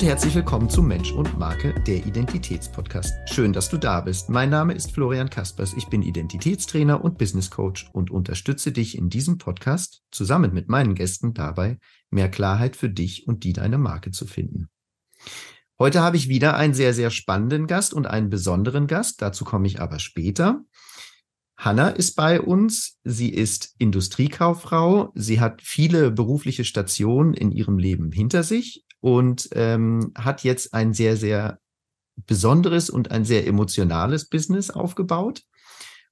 und herzlich willkommen zu Mensch und Marke, der Identitätspodcast. Schön, dass du da bist. Mein Name ist Florian Kaspers. Ich bin Identitätstrainer und Business Coach und unterstütze dich in diesem Podcast zusammen mit meinen Gästen dabei, mehr Klarheit für dich und die deine Marke zu finden. Heute habe ich wieder einen sehr, sehr spannenden Gast und einen besonderen Gast. Dazu komme ich aber später. Hanna ist bei uns. Sie ist Industriekauffrau. Sie hat viele berufliche Stationen in ihrem Leben hinter sich und ähm, hat jetzt ein sehr, sehr besonderes und ein sehr emotionales Business aufgebaut.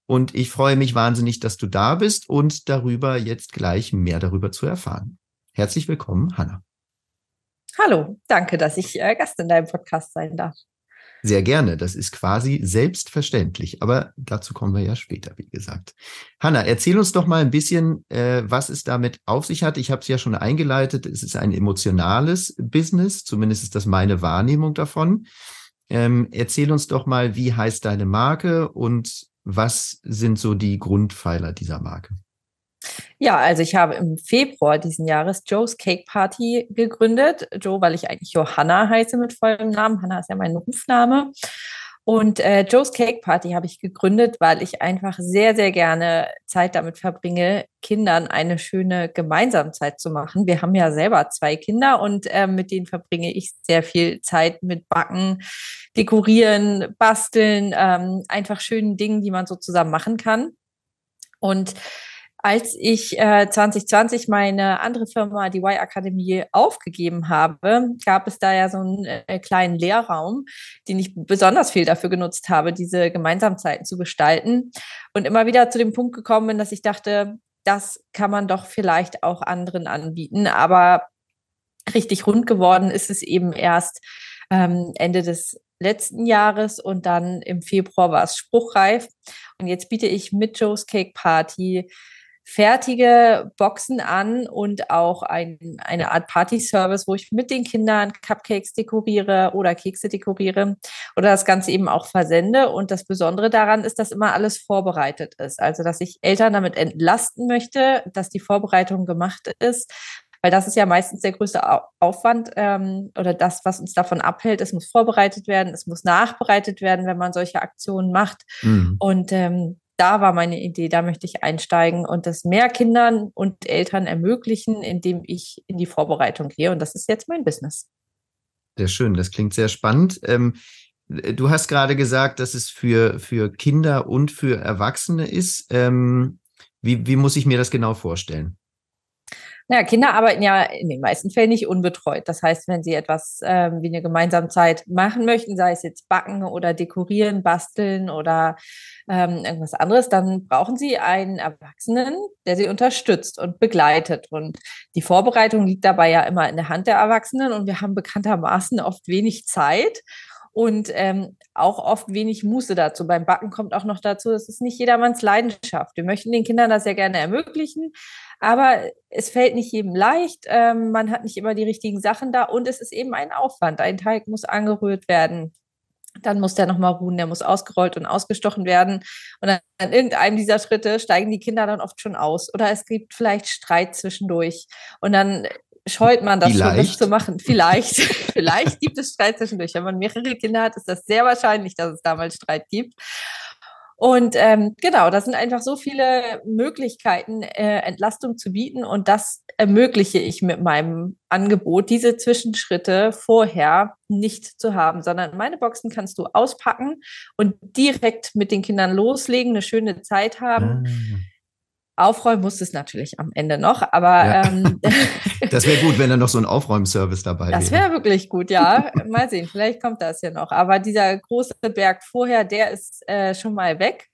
Und ich freue mich wahnsinnig, dass du da bist und darüber jetzt gleich mehr darüber zu erfahren. Herzlich willkommen, Hanna. Hallo, danke, dass ich äh, Gast in deinem Podcast sein darf. Sehr gerne. Das ist quasi selbstverständlich. Aber dazu kommen wir ja später, wie gesagt. Hanna, erzähl uns doch mal ein bisschen, äh, was es damit auf sich hat. Ich habe es ja schon eingeleitet. Es ist ein emotionales Business. Zumindest ist das meine Wahrnehmung davon. Ähm, erzähl uns doch mal, wie heißt deine Marke und was sind so die Grundpfeiler dieser Marke? Ja, also ich habe im Februar diesen Jahres Joe's Cake Party gegründet. Joe, weil ich eigentlich Johanna heiße mit vollem Namen. Hanna ist ja mein Rufname. Und äh, Joe's Cake Party habe ich gegründet, weil ich einfach sehr, sehr gerne Zeit damit verbringe, Kindern eine schöne Gemeinsamkeit zu machen. Wir haben ja selber zwei Kinder und äh, mit denen verbringe ich sehr viel Zeit mit Backen, Dekorieren, Basteln, ähm, einfach schönen Dingen, die man so zusammen machen kann. Und als ich äh, 2020 meine andere Firma, die Y-Akademie, aufgegeben habe, gab es da ja so einen äh, kleinen Lehrraum, den ich besonders viel dafür genutzt habe, diese Gemeinsamkeiten zu gestalten. Und immer wieder zu dem Punkt gekommen bin, dass ich dachte, das kann man doch vielleicht auch anderen anbieten. Aber richtig rund geworden ist es eben erst ähm, Ende des letzten Jahres und dann im Februar war es spruchreif. Und jetzt biete ich mit Joe's Cake Party fertige Boxen an und auch ein, eine Art Party-Service, wo ich mit den Kindern Cupcakes dekoriere oder Kekse dekoriere oder das Ganze eben auch versende. Und das Besondere daran ist, dass immer alles vorbereitet ist. Also, dass ich Eltern damit entlasten möchte, dass die Vorbereitung gemacht ist, weil das ist ja meistens der größte Aufwand ähm, oder das, was uns davon abhält. Es muss vorbereitet werden, es muss nachbereitet werden, wenn man solche Aktionen macht. Mhm. Und ähm, da war meine Idee, da möchte ich einsteigen und das mehr Kindern und Eltern ermöglichen, indem ich in die Vorbereitung gehe. Und das ist jetzt mein Business. Sehr schön, das klingt sehr spannend. Ähm, du hast gerade gesagt, dass es für, für Kinder und für Erwachsene ist. Ähm, wie, wie muss ich mir das genau vorstellen? Naja, Kinder arbeiten ja in den meisten Fällen nicht unbetreut. Das heißt, wenn sie etwas ähm, wie eine Gemeinsamkeit machen möchten, sei es jetzt backen oder dekorieren, basteln oder ähm, irgendwas anderes, dann brauchen sie einen Erwachsenen, der sie unterstützt und begleitet. Und die Vorbereitung liegt dabei ja immer in der Hand der Erwachsenen und wir haben bekanntermaßen oft wenig Zeit und ähm, auch oft wenig Muße dazu. Beim Backen kommt auch noch dazu, es ist nicht jedermanns Leidenschaft. Wir möchten den Kindern das ja gerne ermöglichen, aber es fällt nicht jedem leicht. Ähm, man hat nicht immer die richtigen Sachen da und es ist eben ein Aufwand. Ein Teig muss angerührt werden. Dann muss der nochmal ruhen, der muss ausgerollt und ausgestochen werden. Und an, an irgendeinem dieser Schritte steigen die Kinder dann oft schon aus. Oder es gibt vielleicht Streit zwischendurch. Und dann scheut man das vielleicht. schon, das zu machen. Vielleicht, vielleicht gibt es Streit zwischendurch. Wenn man mehrere Kinder hat, ist das sehr wahrscheinlich, dass es damals Streit gibt. Und ähm, genau, das sind einfach so viele Möglichkeiten, äh, Entlastung zu bieten. Und das ermögliche ich mit meinem Angebot, diese Zwischenschritte vorher nicht zu haben, sondern meine Boxen kannst du auspacken und direkt mit den Kindern loslegen, eine schöne Zeit haben. Ah Aufräumen muss es natürlich am Ende noch, aber ja. ähm, das wäre gut, wenn da noch so ein Aufräumservice dabei wäre. Das wäre wirklich gut, ja. Mal sehen, vielleicht kommt das ja noch. Aber dieser große Berg vorher, der ist äh, schon mal weg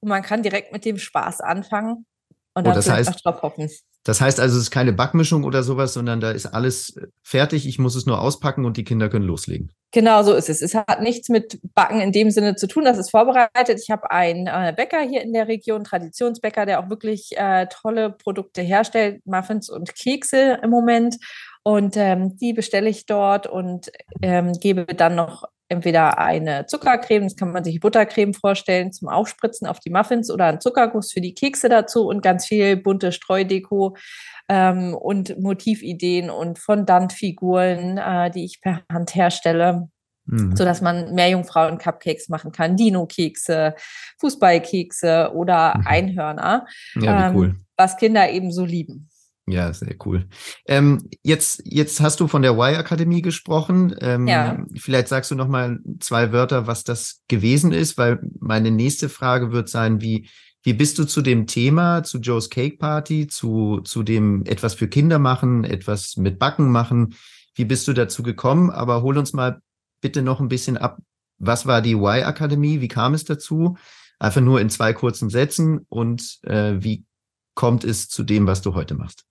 und man kann direkt mit dem Spaß anfangen und oh, das heißt, drauf hoffen. Das heißt also, es ist keine Backmischung oder sowas, sondern da ist alles fertig. Ich muss es nur auspacken und die Kinder können loslegen. Genau so ist es. Es hat nichts mit Backen in dem Sinne zu tun. Das ist vorbereitet. Ich habe einen äh, Bäcker hier in der Region, Traditionsbäcker, der auch wirklich äh, tolle Produkte herstellt, Muffins und Kekse im Moment. Und ähm, die bestelle ich dort und ähm, gebe dann noch entweder eine Zuckercreme, das kann man sich Buttercreme vorstellen, zum Aufspritzen auf die Muffins oder ein Zuckerguss für die Kekse dazu und ganz viel bunte Streudeko ähm, und Motivideen und Fondantfiguren, äh, die ich per Hand herstelle. Mhm. so dass man mehr Jungfrauen Cupcakes machen kann, Dino-Kekse, Fußballkekse oder mhm. Einhörner, ja, ähm, cool. was Kinder eben so lieben. Ja, sehr cool. Ähm, jetzt, jetzt hast du von der Y-Akademie gesprochen. Ähm, ja. Vielleicht sagst du noch mal zwei Wörter, was das gewesen ist, weil meine nächste Frage wird sein, wie, wie bist du zu dem Thema, zu Joe's Cake Party, zu, zu dem etwas für Kinder machen, etwas mit Backen machen? Wie bist du dazu gekommen? Aber hol uns mal bitte noch ein bisschen ab. Was war die Y-Akademie? Wie kam es dazu? Einfach nur in zwei kurzen Sätzen und äh, wie kommt es zu dem, was du heute machst?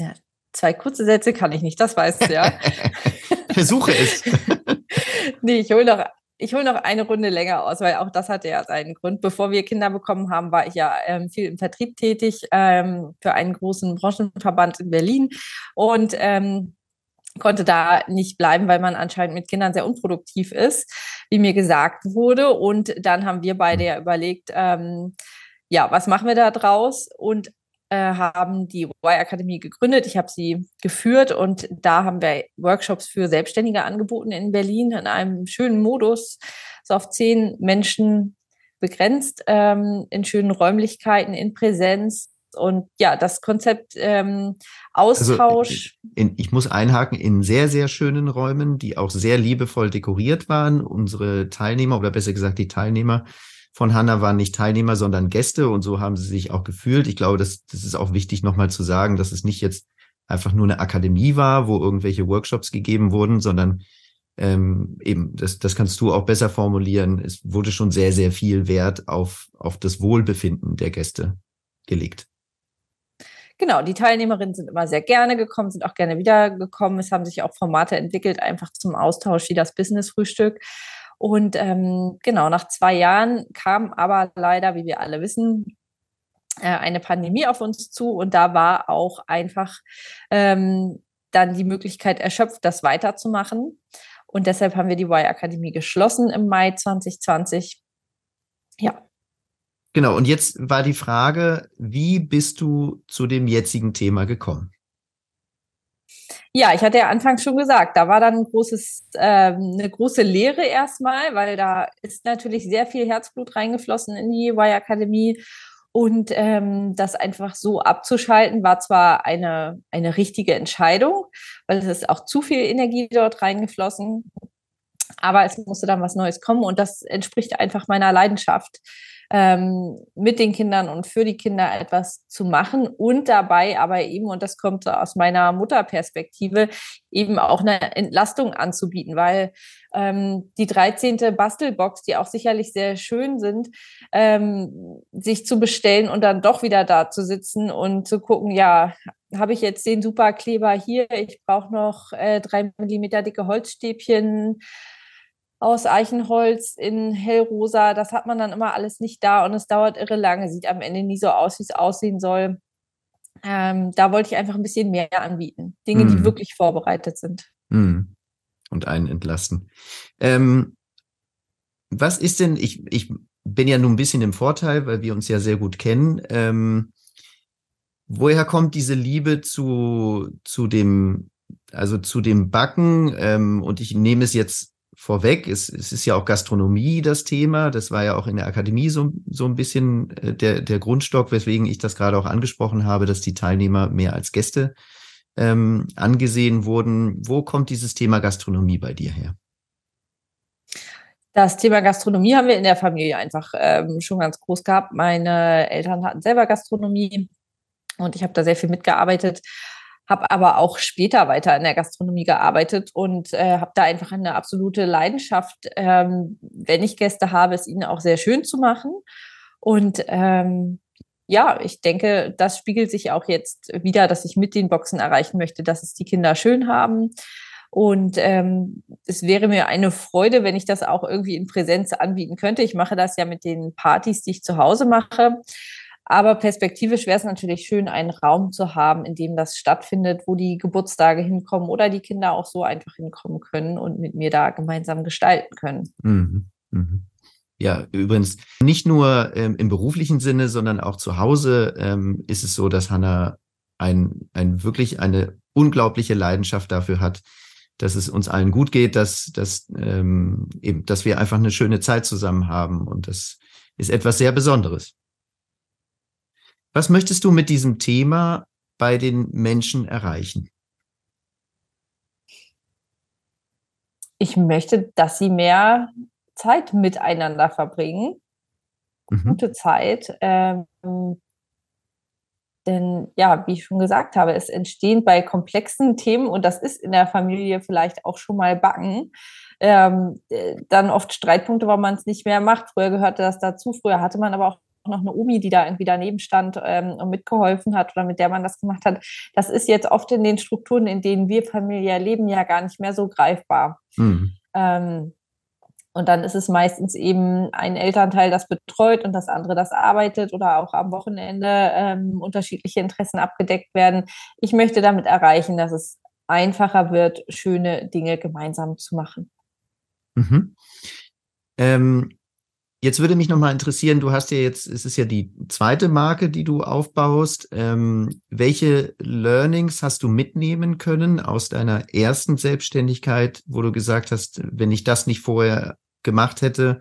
Ja, zwei kurze Sätze kann ich nicht, das weißt du ja. Versuche es. nee, ich hole noch, ich hol noch eine Runde länger aus, weil auch das hatte ja seinen Grund. Bevor wir Kinder bekommen haben, war ich ja ähm, viel im Vertrieb tätig ähm, für einen großen Branchenverband in Berlin und ähm, konnte da nicht bleiben, weil man anscheinend mit Kindern sehr unproduktiv ist, wie mir gesagt wurde. Und dann haben wir beide ja überlegt, ähm, ja, was machen wir da draus? Und haben die Y-Akademie gegründet. Ich habe sie geführt und da haben wir Workshops für Selbstständige angeboten in Berlin in einem schönen Modus, so auf zehn Menschen begrenzt, ähm, in schönen Räumlichkeiten, in Präsenz. Und ja, das Konzept ähm, Austausch. Also in, ich muss einhaken, in sehr, sehr schönen Räumen, die auch sehr liebevoll dekoriert waren. Unsere Teilnehmer, oder besser gesagt die Teilnehmer, von Hanna waren nicht Teilnehmer, sondern Gäste und so haben sie sich auch gefühlt. Ich glaube, das, das ist auch wichtig nochmal zu sagen, dass es nicht jetzt einfach nur eine Akademie war, wo irgendwelche Workshops gegeben wurden, sondern ähm, eben, das, das kannst du auch besser formulieren. Es wurde schon sehr, sehr viel Wert auf, auf das Wohlbefinden der Gäste gelegt. Genau, die Teilnehmerinnen sind immer sehr gerne gekommen, sind auch gerne wiedergekommen. Es haben sich auch Formate entwickelt, einfach zum Austausch wie das Business-Frühstück. Und ähm, genau, nach zwei Jahren kam aber leider, wie wir alle wissen, äh, eine Pandemie auf uns zu und da war auch einfach ähm, dann die Möglichkeit erschöpft, das weiterzumachen. Und deshalb haben wir die Y-Akademie geschlossen im Mai 2020. Ja. Genau, und jetzt war die Frage, wie bist du zu dem jetzigen Thema gekommen? Ja, ich hatte ja anfangs schon gesagt, da war dann ein großes, äh, eine große Lehre erstmal, weil da ist natürlich sehr viel Herzblut reingeflossen in die Y-Akademie. Und ähm, das einfach so abzuschalten, war zwar eine, eine richtige Entscheidung, weil es ist auch zu viel Energie dort reingeflossen, aber es musste dann was Neues kommen und das entspricht einfach meiner Leidenschaft ähm, mit den Kindern und für die Kinder etwas zu machen und dabei aber eben, und das kommt aus meiner Mutterperspektive, eben auch eine Entlastung anzubieten, weil ähm, die 13. Bastelbox, die auch sicherlich sehr schön sind, ähm, sich zu bestellen und dann doch wieder da zu sitzen und zu gucken, ja, habe ich jetzt den Superkleber hier, ich brauche noch äh, drei Millimeter dicke Holzstäbchen, aus Eichenholz in hellrosa. Das hat man dann immer alles nicht da und es dauert irre lange, sieht am Ende nie so aus, wie es aussehen soll. Ähm, da wollte ich einfach ein bisschen mehr anbieten. Dinge, mm. die mhm. wirklich vorbereitet sind. Mm. Und einen entlasten. Ähm, was ist denn, ich, ich bin ja nun ein bisschen im Vorteil, weil wir uns ja sehr gut kennen. Ähm, woher kommt diese Liebe zu, zu dem, also zu dem Backen? Ähm, und ich nehme es jetzt vorweg. Es, es ist ja auch Gastronomie das Thema. Das war ja auch in der Akademie so, so ein bisschen äh, der, der Grundstock, weswegen ich das gerade auch angesprochen habe, dass die Teilnehmer mehr als Gäste ähm, angesehen wurden. Wo kommt dieses Thema Gastronomie bei dir her? Das Thema Gastronomie haben wir in der Familie einfach ähm, schon ganz groß gehabt. Meine Eltern hatten selber Gastronomie und ich habe da sehr viel mitgearbeitet habe aber auch später weiter in der Gastronomie gearbeitet und äh, habe da einfach eine absolute Leidenschaft, ähm, wenn ich Gäste habe, es ihnen auch sehr schön zu machen. Und ähm, ja, ich denke, das spiegelt sich auch jetzt wieder, dass ich mit den Boxen erreichen möchte, dass es die Kinder schön haben. Und ähm, es wäre mir eine Freude, wenn ich das auch irgendwie in Präsenz anbieten könnte. Ich mache das ja mit den Partys, die ich zu Hause mache. Aber perspektivisch wäre es natürlich schön, einen Raum zu haben, in dem das stattfindet, wo die Geburtstage hinkommen oder die Kinder auch so einfach hinkommen können und mit mir da gemeinsam gestalten können. Mhm. Mhm. Ja, übrigens nicht nur ähm, im beruflichen Sinne, sondern auch zu Hause ähm, ist es so, dass Hannah ein, ein wirklich eine unglaubliche Leidenschaft dafür hat, dass es uns allen gut geht, dass, dass, ähm, eben, dass wir einfach eine schöne Zeit zusammen haben. Und das ist etwas sehr Besonderes. Was möchtest du mit diesem Thema bei den Menschen erreichen? Ich möchte, dass sie mehr Zeit miteinander verbringen. Mhm. Gute Zeit. Ähm, denn ja, wie ich schon gesagt habe, es entstehen bei komplexen Themen, und das ist in der Familie vielleicht auch schon mal Backen, ähm, dann oft Streitpunkte, warum man es nicht mehr macht. Früher gehörte das dazu, früher hatte man aber auch noch eine Omi, die da irgendwie daneben stand ähm, und mitgeholfen hat oder mit der man das gemacht hat. Das ist jetzt oft in den Strukturen, in denen wir familiär leben, ja gar nicht mehr so greifbar. Mhm. Ähm, und dann ist es meistens eben ein Elternteil, das betreut und das andere, das arbeitet oder auch am Wochenende ähm, unterschiedliche Interessen abgedeckt werden. Ich möchte damit erreichen, dass es einfacher wird, schöne Dinge gemeinsam zu machen. Mhm. Ähm, jetzt würde mich nochmal interessieren, du hast ja jetzt, es ist ja die zweite Marke, die du aufbaust. Ähm, welche Learnings hast du mitnehmen können aus deiner ersten Selbstständigkeit, wo du gesagt hast, wenn ich das nicht vorher gemacht hätte,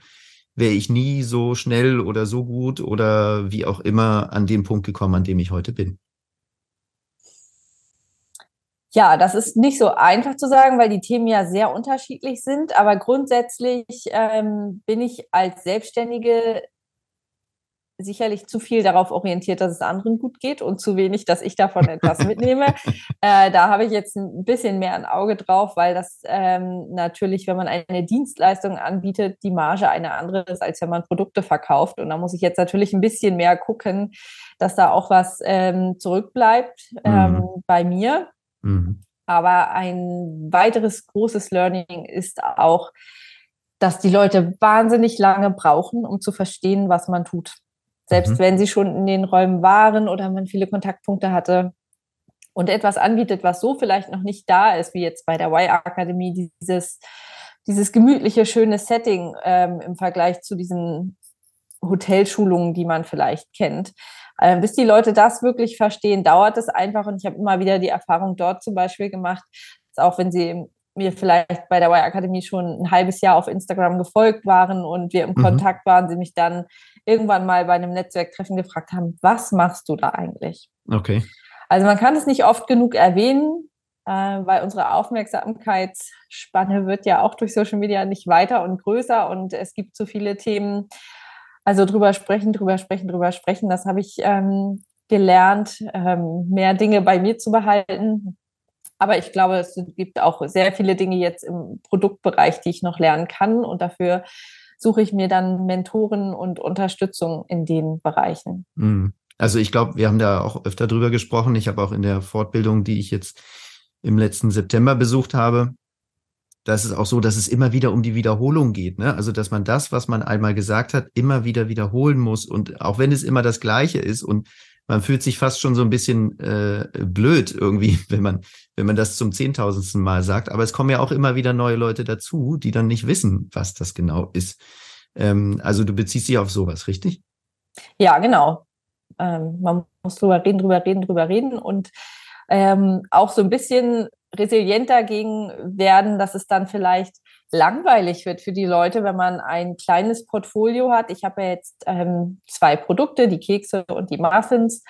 wäre ich nie so schnell oder so gut oder wie auch immer an den Punkt gekommen, an dem ich heute bin. Ja, das ist nicht so einfach zu sagen, weil die Themen ja sehr unterschiedlich sind. Aber grundsätzlich ähm, bin ich als Selbstständige sicherlich zu viel darauf orientiert, dass es anderen gut geht und zu wenig, dass ich davon etwas mitnehme. Äh, da habe ich jetzt ein bisschen mehr ein Auge drauf, weil das ähm, natürlich, wenn man eine Dienstleistung anbietet, die Marge eine andere ist, als wenn man Produkte verkauft. Und da muss ich jetzt natürlich ein bisschen mehr gucken, dass da auch was ähm, zurückbleibt ähm, mhm. bei mir. Mhm. Aber ein weiteres großes Learning ist auch, dass die Leute wahnsinnig lange brauchen, um zu verstehen, was man tut. Selbst mhm. wenn sie schon in den Räumen waren oder man viele Kontaktpunkte hatte und etwas anbietet, was so vielleicht noch nicht da ist, wie jetzt bei der Y-Akademie, dieses, dieses gemütliche, schöne Setting ähm, im Vergleich zu diesen Hotelschulungen, die man vielleicht kennt. Ähm, bis die Leute das wirklich verstehen, dauert es einfach. Und ich habe immer wieder die Erfahrung dort zum Beispiel gemacht, dass auch wenn sie mir vielleicht bei der Y-Akademie schon ein halbes Jahr auf Instagram gefolgt waren und wir im mhm. Kontakt waren, sie mich dann irgendwann mal bei einem Netzwerktreffen gefragt haben, was machst du da eigentlich? Okay. Also man kann es nicht oft genug erwähnen, äh, weil unsere Aufmerksamkeitsspanne wird ja auch durch Social Media nicht weiter und größer und es gibt so viele Themen. Also drüber sprechen, drüber sprechen, drüber sprechen, das habe ich ähm, gelernt, ähm, mehr Dinge bei mir zu behalten. Aber ich glaube, es gibt auch sehr viele Dinge jetzt im Produktbereich, die ich noch lernen kann. Und dafür suche ich mir dann Mentoren und Unterstützung in den Bereichen. Mhm. Also ich glaube, wir haben da auch öfter drüber gesprochen. Ich habe auch in der Fortbildung, die ich jetzt im letzten September besucht habe, das ist auch so, dass es immer wieder um die Wiederholung geht. Ne? Also, dass man das, was man einmal gesagt hat, immer wieder wiederholen muss. Und auch wenn es immer das Gleiche ist und man fühlt sich fast schon so ein bisschen äh, blöd irgendwie, wenn man, wenn man das zum zehntausendsten Mal sagt. Aber es kommen ja auch immer wieder neue Leute dazu, die dann nicht wissen, was das genau ist. Ähm, also du beziehst dich auf sowas, richtig? Ja, genau. Ähm, man muss drüber reden, drüber reden, drüber reden und ähm, auch so ein bisschen resilient dagegen werden, dass es dann vielleicht langweilig wird für die Leute, wenn man ein kleines Portfolio hat. Ich habe ja jetzt ähm, zwei Produkte, die Kekse und die Muffins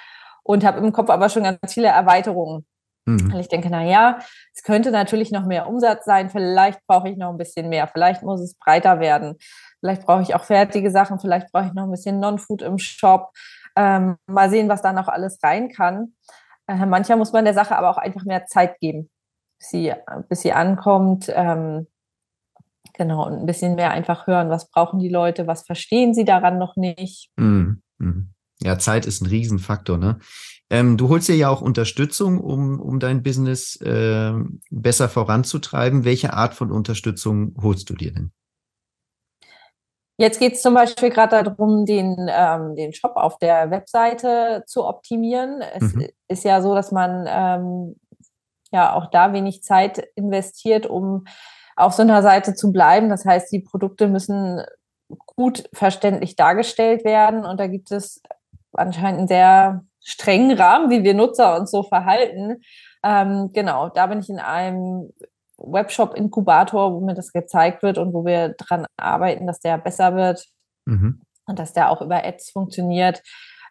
und habe im Kopf aber schon ganz viele Erweiterungen. Mhm. Und ich denke, na ja, es könnte natürlich noch mehr Umsatz sein. Vielleicht brauche ich noch ein bisschen mehr. Vielleicht muss es breiter werden. Vielleicht brauche ich auch fertige Sachen. Vielleicht brauche ich noch ein bisschen Non-Food im Shop. Ähm, mal sehen, was da noch alles rein kann. Äh, manchmal muss man der Sache aber auch einfach mehr Zeit geben, bis sie, bis sie ankommt. Ähm, Genau, und ein bisschen mehr einfach hören, was brauchen die Leute, was verstehen sie daran noch nicht. Mm, mm. Ja, Zeit ist ein Riesenfaktor, ne? Ähm, du holst dir ja auch Unterstützung, um, um dein Business äh, besser voranzutreiben. Welche Art von Unterstützung holst du dir denn? Jetzt geht es zum Beispiel gerade darum, den, ähm, den Shop auf der Webseite zu optimieren. Es mhm. ist ja so, dass man ähm, ja auch da wenig Zeit investiert, um auf so einer Seite zu bleiben. Das heißt, die Produkte müssen gut verständlich dargestellt werden und da gibt es anscheinend einen sehr strengen Rahmen, wie wir Nutzer uns so verhalten. Ähm, genau, da bin ich in einem Webshop-Inkubator, wo mir das gezeigt wird und wo wir dran arbeiten, dass der besser wird mhm. und dass der auch über Ads funktioniert.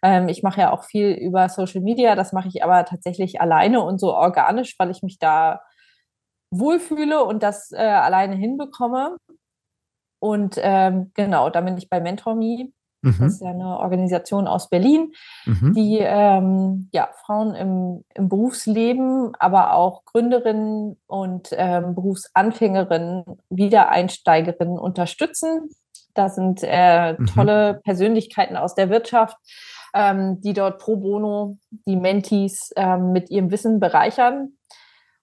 Ähm, ich mache ja auch viel über Social Media, das mache ich aber tatsächlich alleine und so organisch, weil ich mich da wohlfühle und das äh, alleine hinbekomme. Und ähm, genau, da bin ich bei MentorMe. Mhm. Das ist ja eine Organisation aus Berlin, mhm. die ähm, ja, Frauen im, im Berufsleben, aber auch Gründerinnen und ähm, Berufsanfängerinnen, Wiedereinsteigerinnen unterstützen. Da sind äh, mhm. tolle mhm. Persönlichkeiten aus der Wirtschaft, ähm, die dort pro bono die Mentees ähm, mit ihrem Wissen bereichern.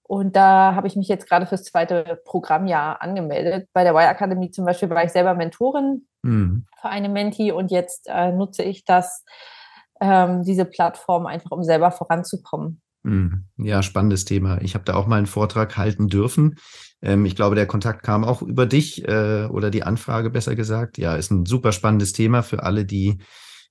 Und da habe ich mich jetzt gerade fürs zweite Programmjahr angemeldet. Bei der Y Akademie zum Beispiel war ich selber Mentorin mhm. für eine Menti und jetzt äh, nutze ich das, ähm, diese Plattform einfach, um selber voranzukommen. Mhm. Ja, spannendes Thema. Ich habe da auch mal einen Vortrag halten dürfen. Ähm, ich glaube, der Kontakt kam auch über dich äh, oder die Anfrage besser gesagt. Ja, ist ein super spannendes Thema für alle, die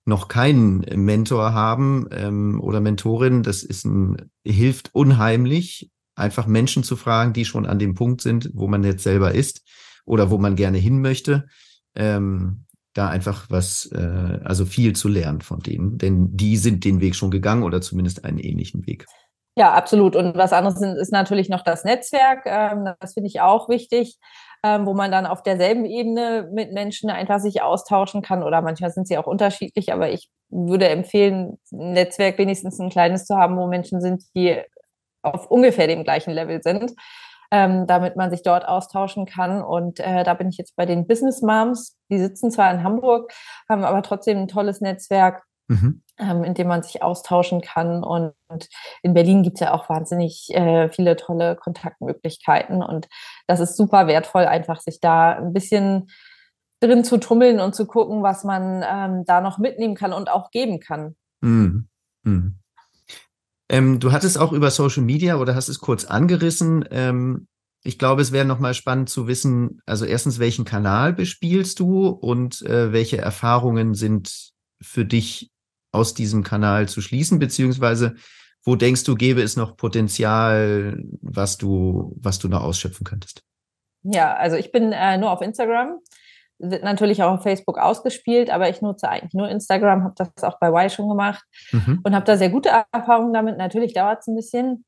noch keinen Mentor haben ähm, oder Mentorin. Das ist ein, hilft unheimlich, einfach Menschen zu fragen, die schon an dem Punkt sind, wo man jetzt selber ist oder wo man gerne hin möchte. Ähm, da einfach was, äh, also viel zu lernen von denen, denn die sind den Weg schon gegangen oder zumindest einen ähnlichen Weg. Ja, absolut. Und was anderes ist natürlich noch das Netzwerk. Ähm, das finde ich auch wichtig, ähm, wo man dann auf derselben Ebene mit Menschen einfach sich austauschen kann. Oder manchmal sind sie auch unterschiedlich, aber ich würde empfehlen, ein Netzwerk wenigstens ein kleines zu haben, wo Menschen sind, die auf ungefähr dem gleichen Level sind, ähm, damit man sich dort austauschen kann. Und äh, da bin ich jetzt bei den Business Moms. Die sitzen zwar in Hamburg, haben aber trotzdem ein tolles Netzwerk. Mhm. Ähm, in dem man sich austauschen kann. Und, in Berlin gibt es ja auch wahnsinnig äh, viele tolle Kontaktmöglichkeiten. Und das ist super wertvoll, einfach sich da ein bisschen drin zu tummeln und zu gucken, was man ähm, da noch mitnehmen kann und auch geben kann. Mhm. Mhm. Ähm, du hattest auch über Social Media oder hast es kurz angerissen. Ähm, ich glaube, es wäre nochmal spannend zu wissen, also erstens, welchen Kanal bespielst du und äh, welche Erfahrungen sind für dich aus diesem Kanal zu schließen, beziehungsweise wo denkst du, gäbe es noch Potenzial, was du, was du noch ausschöpfen könntest? Ja, also ich bin äh, nur auf Instagram wird natürlich auch auf Facebook ausgespielt, aber ich nutze eigentlich nur Instagram, habe das auch bei Y schon gemacht mhm. und habe da sehr gute Erfahrungen damit. Natürlich dauert es ein bisschen,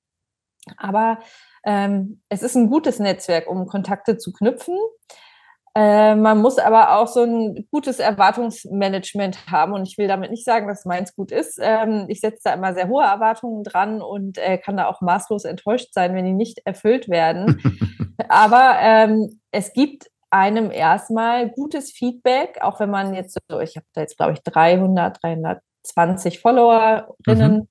aber ähm, es ist ein gutes Netzwerk, um Kontakte zu knüpfen. Äh, man muss aber auch so ein gutes Erwartungsmanagement haben und ich will damit nicht sagen, dass meins gut ist. Ähm, ich setze da immer sehr hohe Erwartungen dran und äh, kann da auch maßlos enttäuscht sein, wenn die nicht erfüllt werden. aber ähm, es gibt einem erstmal gutes Feedback, auch wenn man jetzt so, ich habe da jetzt, glaube ich, 300, 320 Followerinnen. Mhm.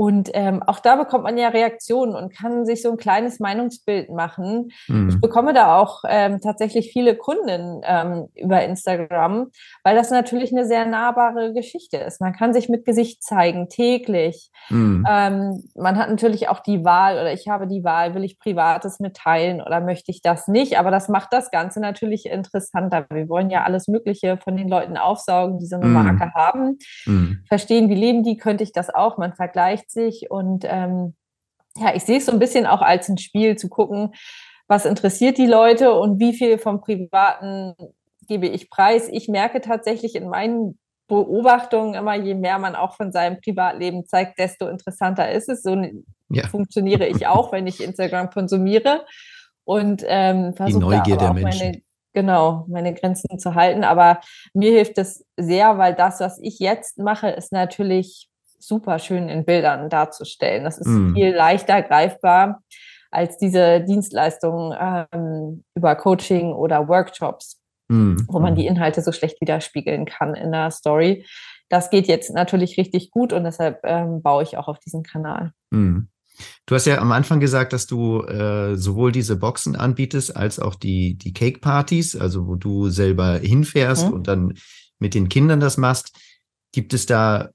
Und ähm, auch da bekommt man ja Reaktionen und kann sich so ein kleines Meinungsbild machen. Mhm. Ich bekomme da auch ähm, tatsächlich viele Kunden ähm, über Instagram, weil das natürlich eine sehr nahbare Geschichte ist. Man kann sich mit Gesicht zeigen, täglich. Mhm. Ähm, man hat natürlich auch die Wahl oder ich habe die Wahl, will ich Privates mitteilen oder möchte ich das nicht? Aber das macht das Ganze natürlich interessanter. Wir wollen ja alles Mögliche von den Leuten aufsaugen, die so eine mhm. Marke haben. Mhm. Verstehen, wie leben die, könnte ich das auch. Man vergleicht sich und ähm, ja, ich sehe es so ein bisschen auch als ein Spiel zu gucken, was interessiert die Leute und wie viel vom Privaten gebe ich preis. Ich merke tatsächlich in meinen Beobachtungen immer, je mehr man auch von seinem Privatleben zeigt, desto interessanter ist es. So ja. funktioniere ich auch, wenn ich Instagram konsumiere und ähm, versuche da auch meine, genau, meine Grenzen zu halten. Aber mir hilft es sehr, weil das, was ich jetzt mache, ist natürlich super schön in Bildern darzustellen. Das ist mm. viel leichter greifbar als diese Dienstleistungen ähm, über Coaching oder Workshops, mm. wo man die mhm. Inhalte so schlecht widerspiegeln kann in der Story. Das geht jetzt natürlich richtig gut und deshalb ähm, baue ich auch auf diesen Kanal. Mm. Du hast ja am Anfang gesagt, dass du äh, sowohl diese Boxen anbietest als auch die, die Cake-Partys, also wo du selber hinfährst mhm. und dann mit den Kindern das machst. Gibt es da,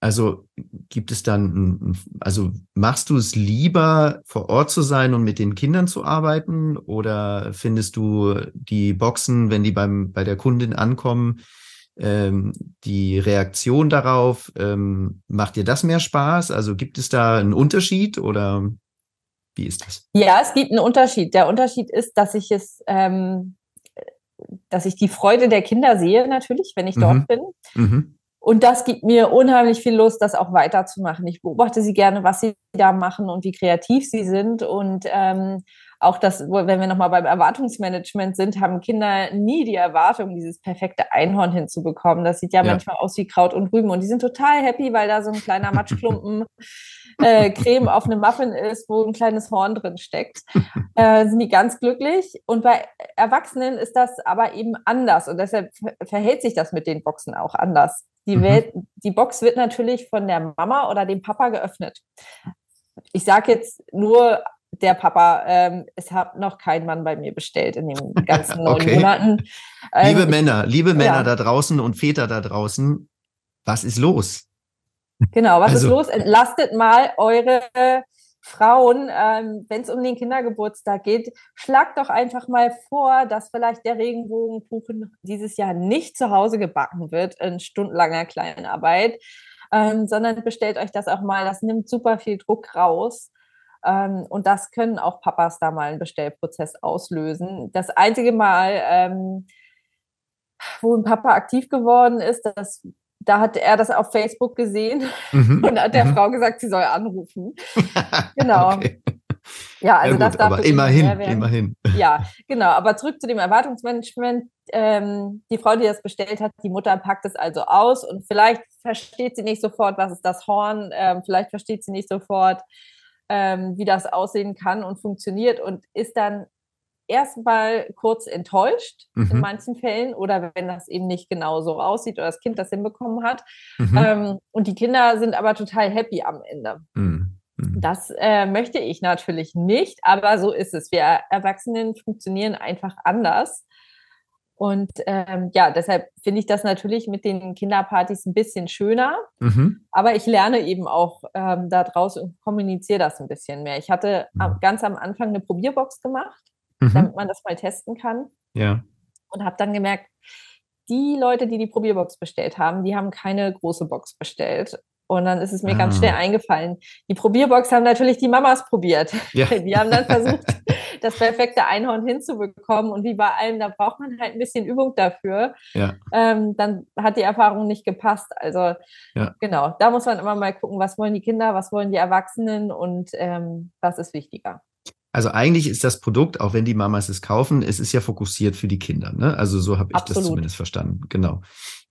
also gibt es dann, also machst du es lieber vor Ort zu sein und mit den Kindern zu arbeiten oder findest du die Boxen, wenn die beim, bei der Kundin ankommen, ähm, die Reaktion darauf, ähm, macht dir das mehr Spaß? Also gibt es da einen Unterschied oder wie ist das? Ja, es gibt einen Unterschied. Der Unterschied ist, dass ich es, ähm, dass ich die Freude der Kinder sehe, natürlich, wenn ich dort mhm. bin. Mhm. Und das gibt mir unheimlich viel Lust, das auch weiterzumachen. Ich beobachte sie gerne, was sie da machen und wie kreativ sie sind. Und ähm, auch das, wenn wir nochmal beim Erwartungsmanagement sind, haben Kinder nie die Erwartung, dieses perfekte Einhorn hinzubekommen. Das sieht ja, ja. manchmal aus wie Kraut und Rüben. Und die sind total happy, weil da so ein kleiner Matschklumpen äh, Creme auf einem Muffin ist, wo ein kleines Horn drin steckt. Äh, sind die ganz glücklich. Und bei Erwachsenen ist das aber eben anders. Und deshalb verhält sich das mit den Boxen auch anders. Die, mhm. Welt, die Box wird natürlich von der Mama oder dem Papa geöffnet. Ich sage jetzt nur der Papa, ähm, es hat noch kein Mann bei mir bestellt in den ganzen neun okay. Monaten. Ähm, liebe Männer, liebe Männer ja. da draußen und Väter da draußen, was ist los? Genau, was also. ist los? Entlastet mal eure Frauen, ähm, wenn es um den Kindergeburtstag geht, schlagt doch einfach mal vor, dass vielleicht der Regenbogenkuchen dieses Jahr nicht zu Hause gebacken wird in stundenlanger Kleinarbeit, ähm, sondern bestellt euch das auch mal. Das nimmt super viel Druck raus. Ähm, und das können auch Papas da mal einen Bestellprozess auslösen. Das einzige Mal, ähm, wo ein Papa aktiv geworden ist, das, da hat er das auf Facebook gesehen mhm. und hat der mhm. Frau gesagt, sie soll anrufen. genau. Okay. Ja, also ja, gut, das darf aber immerhin, immerhin. Ja, genau. Aber zurück zu dem Erwartungsmanagement. Ähm, die Frau, die das bestellt hat, die Mutter packt es also aus und vielleicht versteht sie nicht sofort, was ist das Horn. Ähm, vielleicht versteht sie nicht sofort, ähm, wie das aussehen kann und funktioniert und ist dann erstmal kurz enttäuscht mhm. in manchen Fällen oder wenn das eben nicht genau so aussieht oder das Kind das hinbekommen hat. Mhm. Ähm, und die Kinder sind aber total happy am Ende. Mhm. mhm. Das äh, möchte ich natürlich nicht, aber so ist es. Wir Erwachsenen funktionieren einfach anders. Und ähm, ja, deshalb finde ich das natürlich mit den Kinderpartys ein bisschen schöner. Mhm. Aber ich lerne eben auch ähm, da draußen und kommuniziere das ein bisschen mehr. Ich hatte mhm. ganz am Anfang eine Probierbox gemacht, mhm. damit man das mal testen kann. Ja. Und habe dann gemerkt, die Leute, die die Probierbox bestellt haben, die haben keine große Box bestellt. Und dann ist es mir ah. ganz schnell eingefallen. Die Probierbox haben natürlich die Mamas probiert. Ja. Die haben dann versucht, das perfekte Einhorn hinzubekommen. Und wie bei allem, da braucht man halt ein bisschen Übung dafür. Ja. Ähm, dann hat die Erfahrung nicht gepasst. Also ja. genau, da muss man immer mal gucken, was wollen die Kinder, was wollen die Erwachsenen und ähm, was ist wichtiger. Also eigentlich ist das Produkt, auch wenn die Mamas es kaufen, es ist ja fokussiert für die Kinder. Ne? Also so habe ich Absolut. das zumindest verstanden. Genau.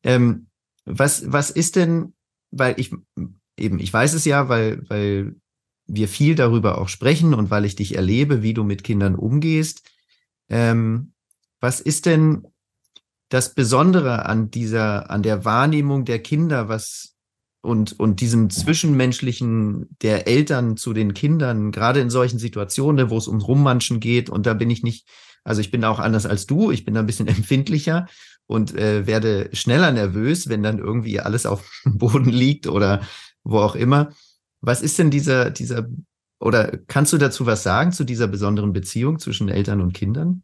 Ähm, was, was ist denn weil ich eben, ich weiß es ja, weil, weil wir viel darüber auch sprechen und weil ich dich erlebe, wie du mit Kindern umgehst. Ähm, was ist denn das Besondere an dieser, an der Wahrnehmung der Kinder, was und, und diesem Zwischenmenschlichen der Eltern zu den Kindern, gerade in solchen Situationen, wo es ums Rummanschen geht, und da bin ich nicht, also ich bin auch anders als du, ich bin da ein bisschen empfindlicher und äh, werde schneller nervös, wenn dann irgendwie alles auf dem Boden liegt oder wo auch immer. Was ist denn dieser, dieser, oder kannst du dazu was sagen zu dieser besonderen Beziehung zwischen Eltern und Kindern?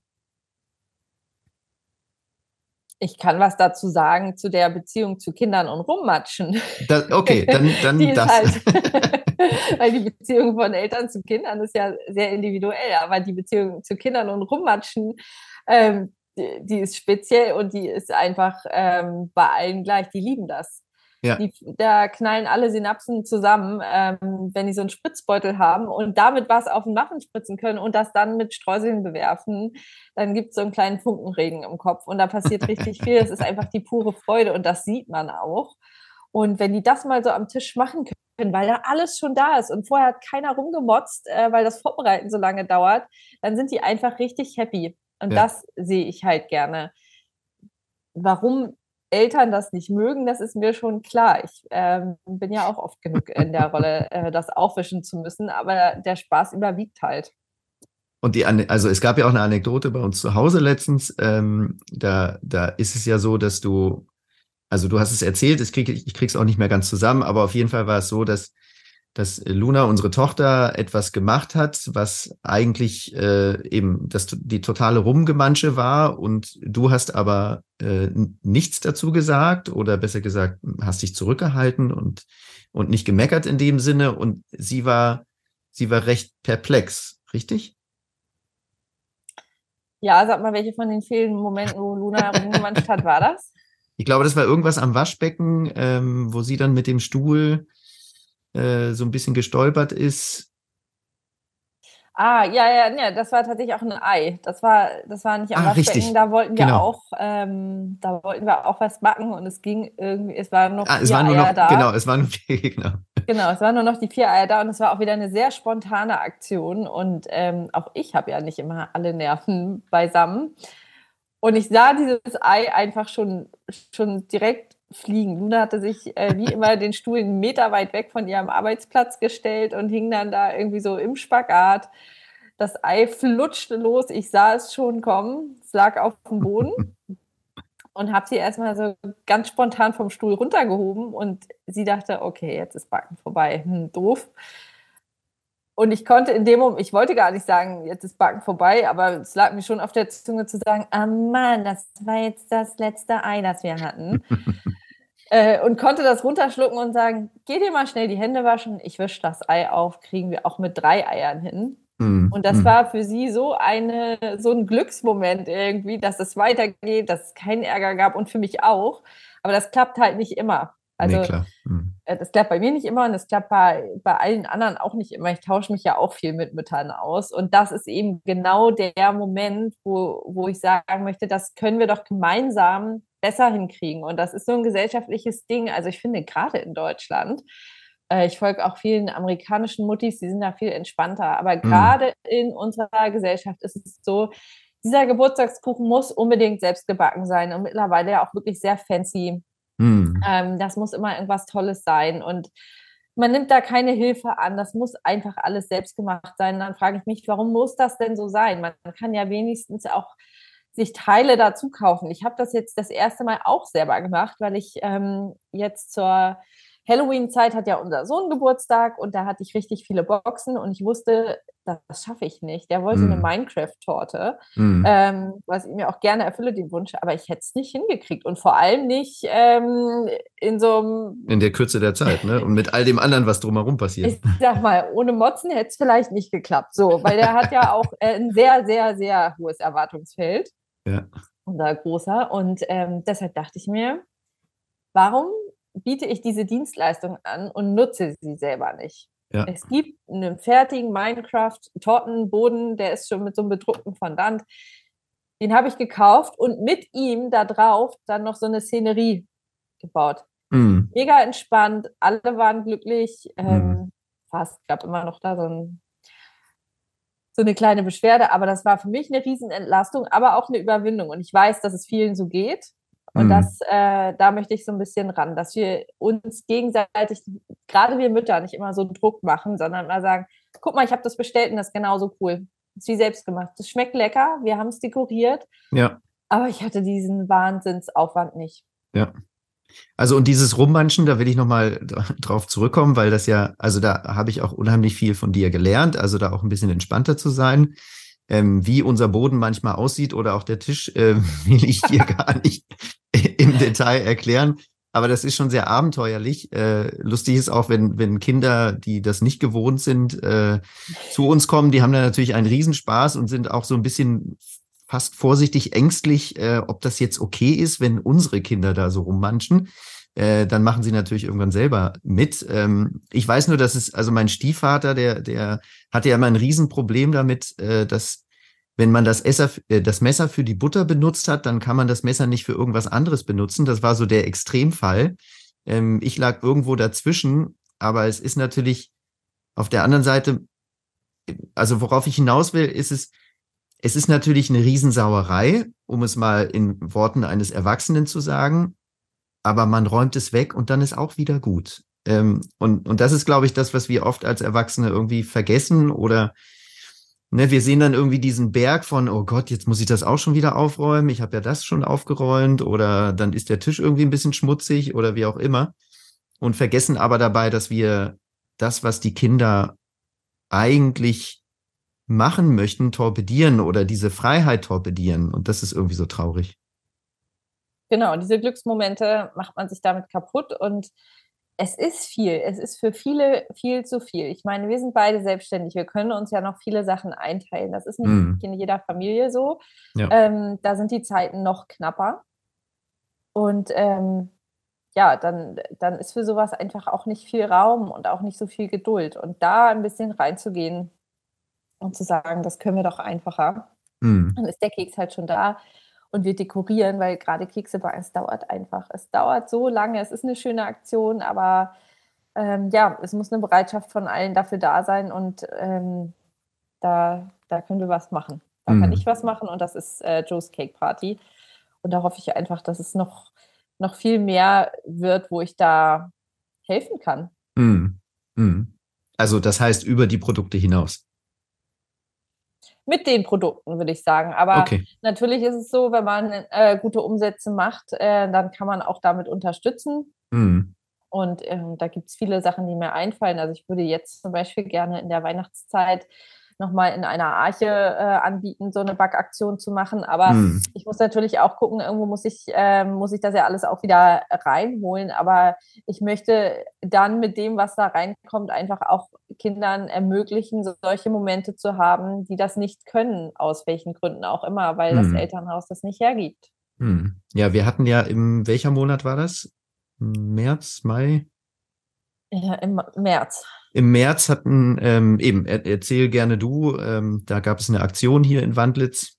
Ich kann was dazu sagen zu der Beziehung zu Kindern und Rummatschen. Das, okay, dann, dann das. Halt, weil die Beziehung von Eltern zu Kindern ist ja sehr individuell, aber die Beziehung zu Kindern und Rummatschen, ähm, die, die, ist speziell und die ist einfach ähm, bei allen gleich. Die lieben das. Ja. Die, da knallen alle Synapsen zusammen, ähm, wenn die so einen Spritzbeutel haben und damit was auf den Muffin spritzen können und das dann mit Streuseln bewerfen, dann gibt es so einen kleinen Funkenregen im Kopf und da passiert richtig viel. Es ist einfach die pure Freude und das sieht man auch. Und wenn die das mal so am Tisch machen können, weil da alles schon da ist und vorher hat keiner rumgemotzt, äh, weil das Vorbereiten so lange dauert, dann sind die einfach richtig happy. Und ja. das sehe ich halt gerne. Warum Eltern das nicht mögen, das ist mir schon klar. Ich ähm, bin ja auch oft genug in der Rolle, äh, das aufwischen zu müssen, aber der Spaß überwiegt halt. Und die, also es gab ja auch eine Anekdote bei uns zu Hause letztens. Ähm, da, da ist es ja so, dass du, also du hast es erzählt, ich, krieg, ich krieg's auch nicht mehr ganz zusammen, aber auf jeden Fall war es so, dass dass Luna, unsere Tochter, etwas gemacht hat, was eigentlich äh, eben das, die totale Rumgemansche war und du hast aber äh, nichts dazu gesagt oder besser gesagt, hast dich zurückgehalten und, und nicht gemeckert in dem Sinne und sie war, sie war recht perplex, richtig? Ja, sag mal, welche von den vielen Momenten, wo Luna rumgemanscht hat, war das? Ich glaube, das war irgendwas am Waschbecken, ähm, wo sie dann mit dem Stuhl äh, so ein bisschen gestolpert ist. Ah, ja, ja, ja, das war tatsächlich auch ein Ei. Das war, das war nicht am ah, Waschbecken. Richtig. Da wollten wir genau. auch, ähm, da wollten wir auch was backen und es ging irgendwie, es waren noch ah, es vier waren nur Eier noch, da. Genau, es waren nur vier, genau. Genau, es waren nur noch die vier Eier da und es war auch wieder eine sehr spontane Aktion und ähm, auch ich habe ja nicht immer alle Nerven beisammen. Und ich sah dieses Ei einfach schon, schon direkt fliegen. Luna hatte sich äh, wie immer den Stuhl einen Meter weit weg von ihrem Arbeitsplatz gestellt und hing dann da irgendwie so im Spagat. Das Ei flutschte los. Ich sah es schon kommen. Es lag auf dem Boden und habe sie erstmal so ganz spontan vom Stuhl runtergehoben und sie dachte, okay, jetzt ist Backen vorbei. Hm, doof. Und ich konnte in dem Moment, ich wollte gar nicht sagen, jetzt ist Backen vorbei, aber es lag mir schon auf der Zunge zu sagen, ah Mann, das war jetzt das letzte Ei, das wir hatten. äh, und konnte das runterschlucken und sagen, geh dir mal schnell die Hände waschen, ich wische das Ei auf, kriegen wir auch mit drei Eiern hin. Mm, und das mm. war für sie so eine, so ein Glücksmoment irgendwie, dass es weitergeht, dass es keinen Ärger gab und für mich auch. Aber das klappt halt nicht immer. Also nee, mhm. das klappt bei mir nicht immer und das klappt bei, bei allen anderen auch nicht immer. Ich tausche mich ja auch viel mit Müttern aus. Und das ist eben genau der Moment, wo, wo ich sagen möchte, das können wir doch gemeinsam besser hinkriegen. Und das ist so ein gesellschaftliches Ding. Also ich finde gerade in Deutschland, äh, ich folge auch vielen amerikanischen Muttis, die sind da viel entspannter. Aber mhm. gerade mhm. in unserer Gesellschaft ist es so, dieser Geburtstagskuchen muss unbedingt selbst gebacken sein und mittlerweile ja auch wirklich sehr fancy Mhm. Ähm, das muss immer irgendwas Tolles sein. Und man nimmt da keine Hilfe an. Das muss einfach alles selbst gemacht sein. Dann frage ich mich, warum muss das denn so sein? Man kann ja wenigstens auch sich Teile dazu kaufen. Ich habe das jetzt das erste Mal auch selber gemacht, weil ich ähm, jetzt zur Halloween-Zeit hat ja unser Sohn Geburtstag und da hatte ich richtig viele Boxen und ich wusste, das schaffe ich nicht. Der wollte mm. eine Minecraft-Torte, mm. ähm, was ich mir auch gerne erfülle, den Wunsch, aber ich hätte es nicht hingekriegt und vor allem nicht ähm, in so einem. In der Kürze der Zeit, ne? Und mit all dem anderen, was drumherum passiert. Ich sag mal, ohne Motzen hätte es vielleicht nicht geklappt. So, weil der hat ja auch äh, ein sehr, sehr, sehr hohes Erwartungsfeld. Ja. Unser großer. Und ähm, deshalb dachte ich mir, warum biete ich diese Dienstleistung an und nutze sie selber nicht. Ja. Es gibt einen fertigen Minecraft-Tortenboden, der ist schon mit so einem bedruckten Fondant. Den habe ich gekauft und mit ihm da drauf dann noch so eine Szenerie gebaut. Mhm. Mega entspannt, alle waren glücklich. Ähm, mhm. Fast gab immer noch da so, ein, so eine kleine Beschwerde, aber das war für mich eine Riesenentlastung, aber auch eine Überwindung. Und ich weiß, dass es vielen so geht. Und mhm. das, äh, da möchte ich so ein bisschen ran, dass wir uns gegenseitig, gerade wir Mütter, nicht immer so Druck machen, sondern mal sagen, guck mal, ich habe das bestellt und das ist genauso cool. Das ist wie selbst gemacht. Das schmeckt lecker, wir haben es dekoriert. Ja. Aber ich hatte diesen Wahnsinnsaufwand nicht. Ja. Also und dieses Rummanschen, da will ich nochmal drauf zurückkommen, weil das ja, also da habe ich auch unheimlich viel von dir gelernt, also da auch ein bisschen entspannter zu sein. Ähm, wie unser Boden manchmal aussieht oder auch der Tisch, äh, will ich dir gar nicht im Detail erklären. Aber das ist schon sehr abenteuerlich. Äh, lustig ist auch, wenn, wenn Kinder, die das nicht gewohnt sind, äh, zu uns kommen, die haben da natürlich einen Riesenspaß und sind auch so ein bisschen fast vorsichtig ängstlich, äh, ob das jetzt okay ist, wenn unsere Kinder da so rummanschen. Äh, dann machen sie natürlich irgendwann selber mit. Ähm, ich weiß nur, dass es, also mein Stiefvater, der, der hatte ja immer ein Riesenproblem damit, äh, dass wenn man das, Esser, äh, das Messer für die Butter benutzt hat, dann kann man das Messer nicht für irgendwas anderes benutzen. Das war so der Extremfall. Ähm, ich lag irgendwo dazwischen, aber es ist natürlich auf der anderen Seite, also worauf ich hinaus will, ist es, es ist natürlich eine Riesensauerei, um es mal in Worten eines Erwachsenen zu sagen. aber man räumt es weg und dann ist auch wieder gut. Ähm, und, und das ist, glaube ich, das, was wir oft als Erwachsene irgendwie vergessen oder ne, wir sehen dann irgendwie diesen Berg von, oh Gott, jetzt muss ich das auch schon wieder aufräumen, ich habe ja das schon aufgeräumt oder dann ist der Tisch irgendwie ein bisschen schmutzig oder wie auch immer und vergessen aber dabei, dass wir das, was die Kinder eigentlich machen möchten, torpedieren oder diese Freiheit torpedieren und das ist irgendwie so traurig. Genau, diese Glücksmomente macht man sich damit kaputt und es ist viel. Es ist für viele viel zu viel. Ich meine, wir sind beide selbstständig. Wir können uns ja noch viele Sachen einteilen. Das ist nicht mm. in jeder Familie so. Ja. Ähm, da sind die Zeiten noch knapper. Und ähm, ja, dann, dann ist für sowas einfach auch nicht viel Raum und auch nicht so viel Geduld. Und da ein bisschen reinzugehen und zu sagen, das können wir doch einfacher. Mm. Dann ist der Keks halt schon da und wir dekorieren, weil gerade Kekse backen, es dauert einfach. Es dauert so lange, es ist eine schöne Aktion, aber ähm, ja, es muss eine Bereitschaft von allen dafür da sein und ähm, da, da können wir was machen. Da mhm. kann ich was machen und das ist äh, Joe's Cake Party. Und da hoffe ich einfach, dass es noch, noch viel mehr wird, wo ich da helfen kann. Mhm. Mhm. Also das heißt über die Produkte hinaus mit den Produkten, würde ich sagen. Aber okay. natürlich ist es so, wenn man äh, gute Umsätze macht, äh, dann kann man auch damit unterstützen. Mhm. Und äh, da gibt es viele Sachen, die mir einfallen. Also ich würde jetzt zum Beispiel gerne in der Weihnachtszeit nochmal in einer Arche äh, anbieten, so eine Backaktion zu machen. Aber hm. ich muss natürlich auch gucken, irgendwo muss ich, äh, muss ich das ja alles auch wieder reinholen. Aber ich möchte dann mit dem, was da reinkommt, einfach auch Kindern ermöglichen, solche Momente zu haben, die das nicht können, aus welchen Gründen auch immer, weil hm. das Elternhaus das nicht hergibt. Hm. Ja, wir hatten ja im, welcher Monat war das? März, Mai? Ja, im März. Im März hatten, ähm, eben, er, erzähl gerne du, ähm, da gab es eine Aktion hier in Wandlitz.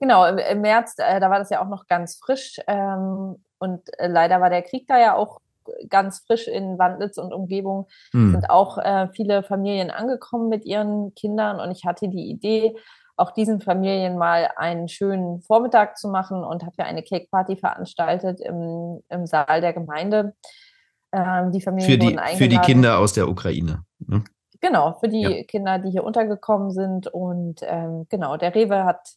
Genau, im, im März, äh, da war das ja auch noch ganz frisch ähm, und äh, leider war der Krieg da ja auch ganz frisch in Wandlitz und Umgebung. Mhm. Sind auch äh, viele Familien angekommen mit ihren Kindern und ich hatte die Idee, auch diesen Familien mal einen schönen Vormittag zu machen und habe ja eine Cake Party veranstaltet im, im Saal der Gemeinde. Ähm, die Familien für die, wurden eingeladen. Für die Kinder aus der Ukraine. Ne? Genau, für die ja. Kinder, die hier untergekommen sind. Und ähm, genau, der Rewe hat,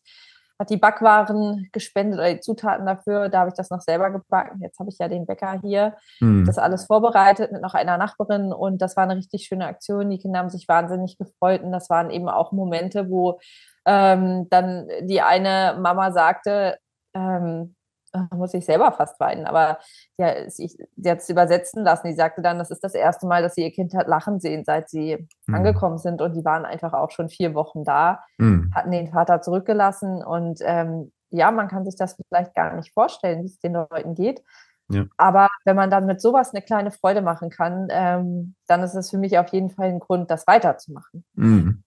hat die Backwaren gespendet oder die Zutaten dafür. Da habe ich das noch selber gebacken. Jetzt habe ich ja den Bäcker hier, hm. das alles vorbereitet mit noch einer Nachbarin. Und das war eine richtig schöne Aktion. Die Kinder haben sich wahnsinnig gefreut. Und das waren eben auch Momente, wo ähm, dann die eine Mama sagte, ähm, muss ich selber fast weinen, aber ja, sie, sie hat es übersetzen lassen. Die sagte dann, das ist das erste Mal, dass sie ihr Kind hat lachen sehen, seit sie mhm. angekommen sind. Und die waren einfach auch schon vier Wochen da, mhm. hatten den Vater zurückgelassen. Und ähm, ja, man kann sich das vielleicht gar nicht vorstellen, wie es den Leuten geht. Ja. Aber wenn man dann mit sowas eine kleine Freude machen kann, ähm, dann ist es für mich auf jeden Fall ein Grund, das weiterzumachen. Mhm.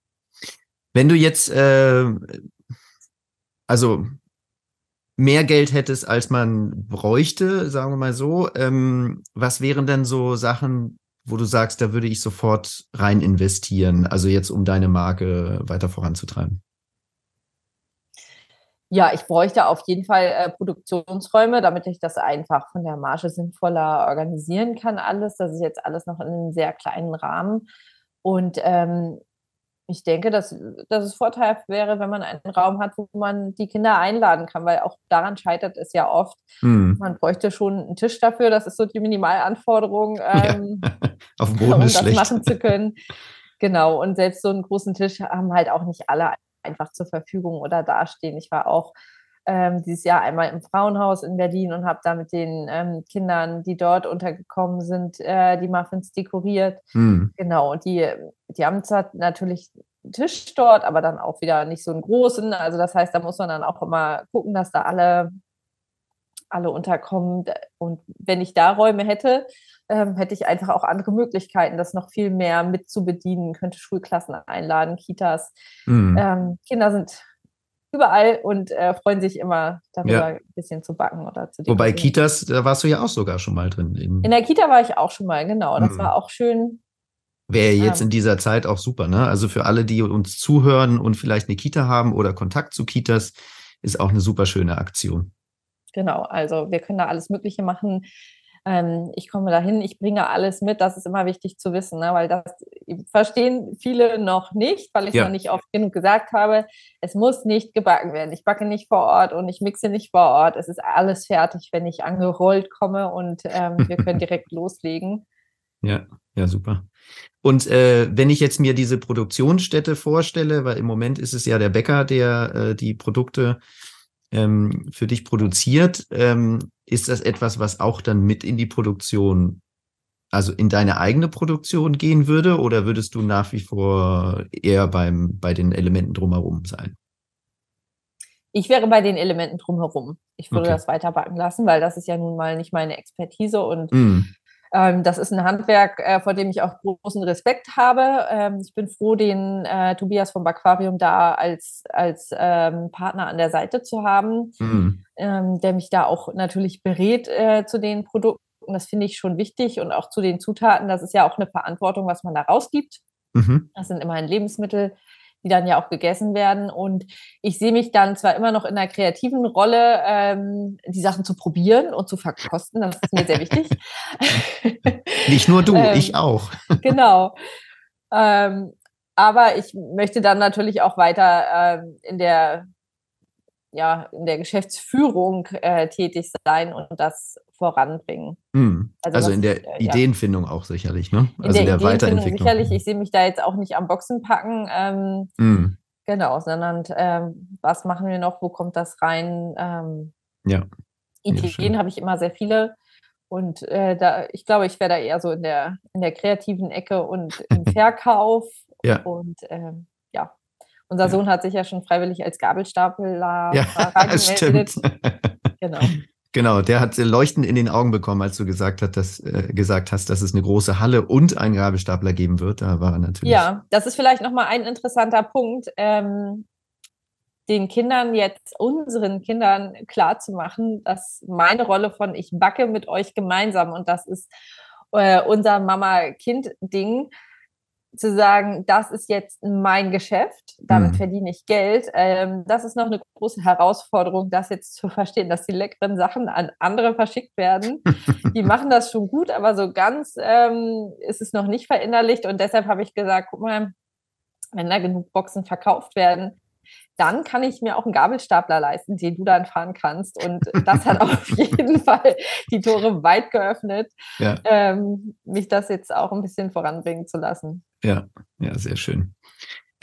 Wenn du jetzt, äh, also mehr Geld hättest, als man bräuchte, sagen wir mal so, ähm, was wären denn so Sachen, wo du sagst, da würde ich sofort rein investieren, also jetzt um deine Marke weiter voranzutreiben? Ja, ich bräuchte auf jeden Fall äh, Produktionsräume, damit ich das einfach von der Marge sinnvoller organisieren kann, alles. Das ist jetzt alles noch in einem sehr kleinen Rahmen. Und ähm, ich denke, dass, dass es vorteilhaft wäre, wenn man einen Raum hat, wo man die Kinder einladen kann, weil auch daran scheitert es ja oft. Mhm. Man bräuchte schon einen Tisch dafür, das ist so die Minimalanforderung, ähm, ja. Auf dem Boden um das schlecht. machen zu können. Genau, und selbst so einen großen Tisch haben halt auch nicht alle einfach zur Verfügung oder dastehen. Ich war auch ähm, dieses Jahr einmal im Frauenhaus in Berlin und habe da mit den ähm, Kindern, die dort untergekommen sind, äh, die Muffins dekoriert. Mhm. Genau, und die, die haben zwar natürlich einen Tisch dort, aber dann auch wieder nicht so einen großen. Also das heißt, da muss man dann auch immer gucken, dass da alle, alle unterkommen. Und wenn ich da Räume hätte, ähm, hätte ich einfach auch andere Möglichkeiten, das noch viel mehr mitzubedienen, könnte Schulklassen einladen, Kitas. Mhm. Kinder sind überall und äh, freuen sich immer darüber, ja. ein bisschen zu backen oder zu Wobei Kitas, da warst du ja auch sogar schon mal drin. In, in der Kita war ich auch schon mal, genau. Das mhm. war auch schön. Wäre jetzt ja. in dieser Zeit auch super, ne? Also für alle, die uns zuhören und vielleicht eine Kita haben oder Kontakt zu Kitas, ist auch eine super schöne Aktion. Genau, also wir können da alles Mögliche machen. Ähm, ich komme dahin, ich bringe alles mit. Das ist immer wichtig zu wissen, ne? weil das verstehen viele noch nicht, weil ich ja. noch nicht oft genug gesagt habe. Es muss nicht gebacken werden. Ich backe nicht vor Ort und ich mixe nicht vor Ort. Es ist alles fertig, wenn ich angerollt komme und ähm, wir können direkt loslegen. Ja, ja, super. Und äh, wenn ich jetzt mir diese Produktionsstätte vorstelle, weil im Moment ist es ja der Bäcker, der äh, die Produkte ähm, für dich produziert, ähm, ist das etwas, was auch dann mit in die Produktion, also in deine eigene Produktion gehen würde, oder würdest du nach wie vor eher beim, bei den Elementen drumherum sein? Ich wäre bei den Elementen drumherum. Ich würde okay. das weiter backen lassen, weil das ist ja nun mal nicht meine Expertise und mm. Ähm, das ist ein Handwerk, äh, vor dem ich auch großen Respekt habe. Ähm, ich bin froh, den äh, Tobias vom Aquarium da als, als ähm, Partner an der Seite zu haben, mhm. ähm, der mich da auch natürlich berät äh, zu den Produkten. Das finde ich schon wichtig und auch zu den Zutaten. Das ist ja auch eine Verantwortung, was man da rausgibt. Mhm. Das sind immerhin Lebensmittel, die dann ja auch gegessen werden. Und ich sehe mich dann zwar immer noch in einer kreativen Rolle, ähm, die Sachen zu probieren und zu verkosten. Das ist mir sehr wichtig. Nicht nur du, ähm, ich auch. genau. Ähm, aber ich möchte dann natürlich auch weiter ähm, in der ja, in der Geschäftsführung äh, tätig sein und das voranbringen. Hm. Also, also in der ist, Ideenfindung ja. auch sicherlich, ne? Also in der, in der Weiterentwicklung. Sicherlich, ich sehe mich da jetzt auch nicht am Boxen packen. Ähm, hm. Genau, sondern ähm, was machen wir noch, wo kommt das rein? Ähm, ja. Ideen ja, habe ich immer sehr viele. Und äh, da, ich glaube, ich wäre da eher so in der, in der kreativen Ecke und im Verkauf. ja. Und ähm, ja, unser Sohn hat sich ja schon freiwillig als Gabelstapler ja, reingemeldet. genau. Genau, der hat Leuchten in den Augen bekommen, als du gesagt, hat, dass, äh, gesagt hast, dass es eine große Halle und einen Gabelstapler geben wird. Da war er natürlich. Ja, das ist vielleicht nochmal ein interessanter Punkt, ähm, den Kindern jetzt, unseren Kindern klarzumachen, dass meine Rolle von ich backe mit euch gemeinsam und das ist äh, unser Mama-Kind-Ding zu sagen, das ist jetzt mein Geschäft, damit mhm. verdiene ich Geld. Ähm, das ist noch eine große Herausforderung, das jetzt zu verstehen, dass die leckeren Sachen an andere verschickt werden. die machen das schon gut, aber so ganz ähm, ist es noch nicht verinnerlicht. Und deshalb habe ich gesagt, guck mal, wenn da genug Boxen verkauft werden, dann kann ich mir auch einen Gabelstapler leisten, den du dann fahren kannst. Und das hat auf jeden Fall die Tore weit geöffnet, ja. ähm, mich das jetzt auch ein bisschen voranbringen zu lassen. Ja, ja, sehr schön.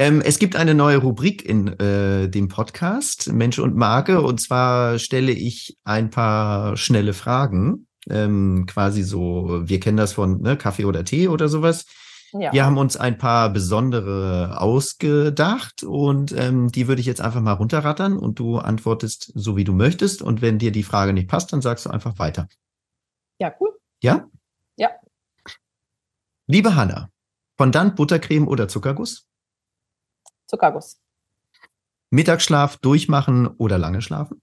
Ähm, es gibt eine neue Rubrik in äh, dem Podcast Mensch und Marke. Und zwar stelle ich ein paar schnelle Fragen. Ähm, quasi so, wir kennen das von ne, Kaffee oder Tee oder sowas. Ja. Wir haben uns ein paar besondere ausgedacht und ähm, die würde ich jetzt einfach mal runterrattern und du antwortest so, wie du möchtest. Und wenn dir die Frage nicht passt, dann sagst du einfach weiter. Ja, cool. Ja? Ja. Liebe Hanna, Fondant, Buttercreme oder Zuckerguss? Zuckerguss. Mittagsschlaf durchmachen oder lange schlafen?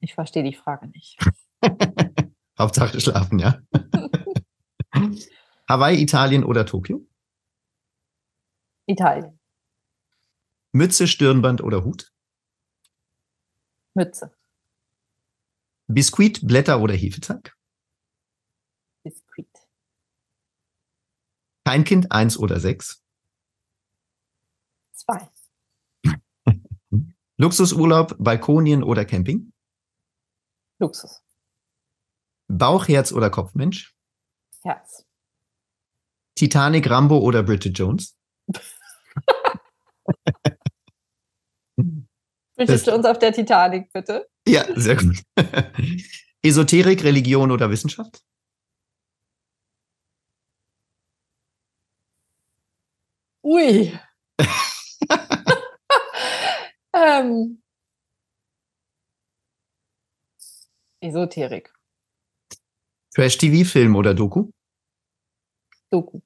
Ich verstehe die Frage nicht. Hauptsache schlafen, ja. Hawaii, Italien oder Tokio? Italien. Mütze, Stirnband oder Hut? Mütze. Biskuit, Blätter oder Hefeteig? Biskuit. Kein Kind, eins oder sechs? Zwei. Luxusurlaub, Balkonien oder Camping? Luxus. Bauch, Herz oder Kopfmensch? Herz. Titanic, Rambo oder Bridget Jones? Bridget Jones auf der Titanic, bitte. Ja, sehr gut. Esoterik, Religion oder Wissenschaft? Ui. ähm. Esoterik. Trash-TV, Film oder Doku? Doku.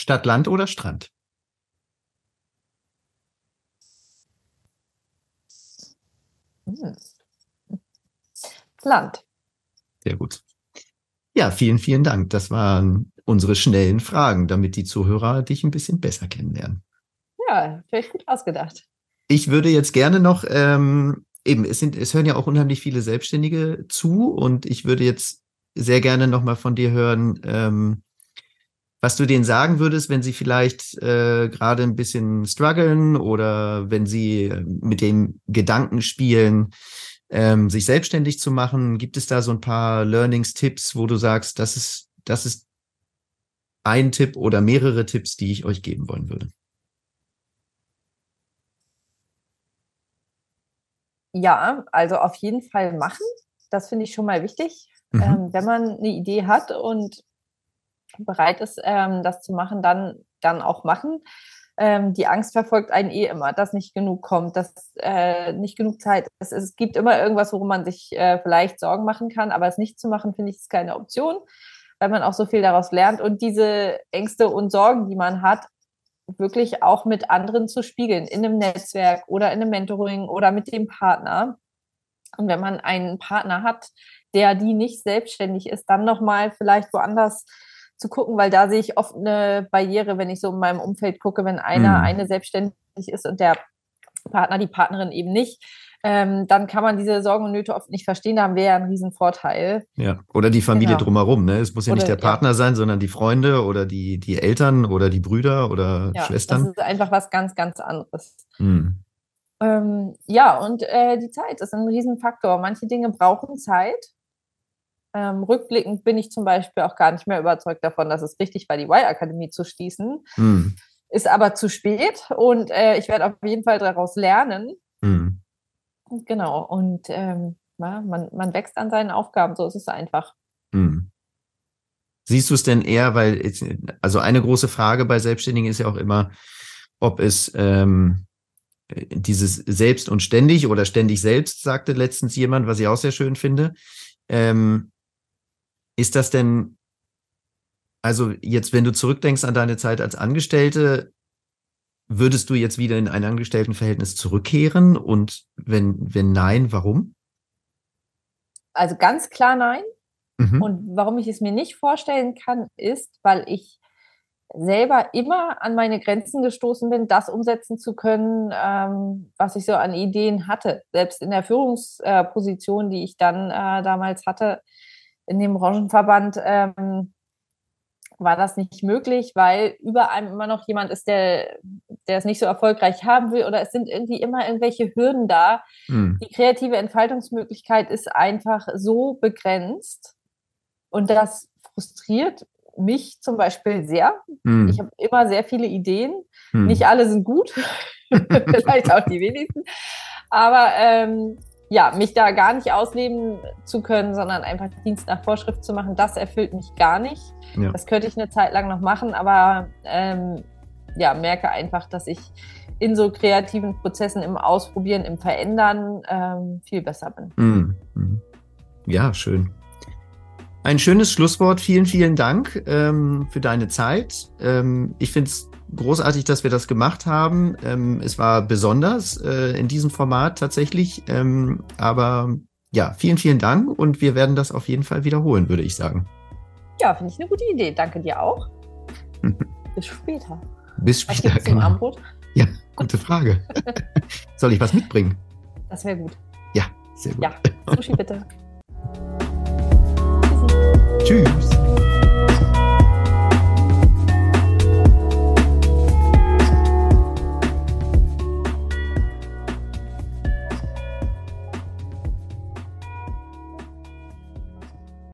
Stadt, Land oder Strand? Hm. Land. Sehr gut. Ja, vielen, vielen Dank. Das waren unsere schnellen Fragen, damit die Zuhörer dich ein bisschen besser kennenlernen. Ja, vielleicht gut ausgedacht. Ich würde jetzt gerne noch ähm, eben, es, sind, es hören ja auch unheimlich viele Selbstständige zu und ich würde jetzt sehr gerne nochmal von dir hören, ähm, was du denen sagen würdest, wenn sie vielleicht äh, gerade ein bisschen strugglen oder wenn sie äh, mit dem Gedanken spielen, ähm, sich selbstständig zu machen. Gibt es da so ein paar Learnings, Tipps, wo du sagst, das ist, das ist ein Tipp oder mehrere Tipps, die ich euch geben wollen würde? Ja, also auf jeden Fall machen. Das finde ich schon mal wichtig. Mhm. Ähm, wenn man eine Idee hat und bereit ist, ähm, das zu machen, dann, dann auch machen. Ähm, die Angst verfolgt einen eh immer, dass nicht genug kommt, dass äh, nicht genug Zeit ist. Es gibt immer irgendwas, worum man sich äh, vielleicht Sorgen machen kann, aber es nicht zu machen, finde ich, ist keine Option, weil man auch so viel daraus lernt. Und diese Ängste und Sorgen, die man hat, wirklich auch mit anderen zu spiegeln, in einem Netzwerk oder in einem Mentoring oder mit dem Partner. Und wenn man einen Partner hat, der die nicht selbstständig ist, dann nochmal vielleicht woanders zu gucken, weil da sehe ich oft eine Barriere, wenn ich so in meinem Umfeld gucke, wenn einer, mhm. eine selbstständig ist und der Partner, die Partnerin eben nicht, ähm, dann kann man diese Sorgen und Nöte oft nicht verstehen. Da haben wir ja einen riesen Vorteil. Ja, oder die Familie genau. drumherum. Ne? Es muss ja oder, nicht der Partner ja. sein, sondern die Freunde oder die, die Eltern oder die Brüder oder ja, Schwestern. Das ist einfach was ganz, ganz anderes. Mhm. Ähm, ja, und äh, die Zeit ist ein Riesenfaktor. Manche Dinge brauchen Zeit. Ähm, rückblickend bin ich zum Beispiel auch gar nicht mehr überzeugt davon, dass es richtig war, die Y-Akademie zu schließen. Mhm. Ist aber zu spät und äh, ich werde auf jeden Fall daraus lernen. Mhm. Genau, und ähm, ja, man, man wächst an seinen Aufgaben, so ist es einfach. Mhm. Siehst du es denn eher, weil, also eine große Frage bei Selbstständigen ist ja auch immer, ob es ähm, dieses selbst und ständig oder ständig selbst, sagte letztens jemand, was ich auch sehr schön finde. Ähm, ist das denn, also jetzt, wenn du zurückdenkst an deine Zeit als Angestellte, würdest du jetzt wieder in ein Angestelltenverhältnis zurückkehren? Und wenn, wenn nein, warum? Also ganz klar nein. Mhm. Und warum ich es mir nicht vorstellen kann, ist, weil ich selber immer an meine Grenzen gestoßen bin, das umsetzen zu können, ähm, was ich so an Ideen hatte. Selbst in der Führungsposition, die ich dann äh, damals hatte, in dem Branchenverband ähm, war das nicht möglich, weil über einem immer noch jemand ist, der, der es nicht so erfolgreich haben will oder es sind irgendwie immer irgendwelche Hürden da. Mhm. Die kreative Entfaltungsmöglichkeit ist einfach so begrenzt und das frustriert mich zum Beispiel sehr. Mhm. Ich habe immer sehr viele Ideen. Mhm. Nicht alle sind gut, vielleicht auch die wenigsten. Aber ähm, ja, mich da gar nicht ausleben zu können, sondern einfach Dienst nach Vorschrift zu machen, das erfüllt mich gar nicht. Ja. Das könnte ich eine Zeit lang noch machen, aber ähm, ja, merke einfach, dass ich in so kreativen Prozessen im Ausprobieren, im Verändern ähm, viel besser bin. Mhm. mhm. Ja, schön. Ein schönes Schlusswort. Vielen, vielen Dank ähm, für deine Zeit. Ähm, ich finde es großartig, dass wir das gemacht haben. Ähm, es war besonders äh, in diesem Format tatsächlich. Ähm, aber ja, vielen, vielen Dank und wir werden das auf jeden Fall wiederholen, würde ich sagen. Ja, finde ich eine gute Idee. Danke dir auch. Bis später. Bis später. Was genau. Abendbrot? Ja, gute Frage. Soll ich was mitbringen? Das wäre gut. Ja, sehr gut. Ja, Sushi bitte. Tschüss.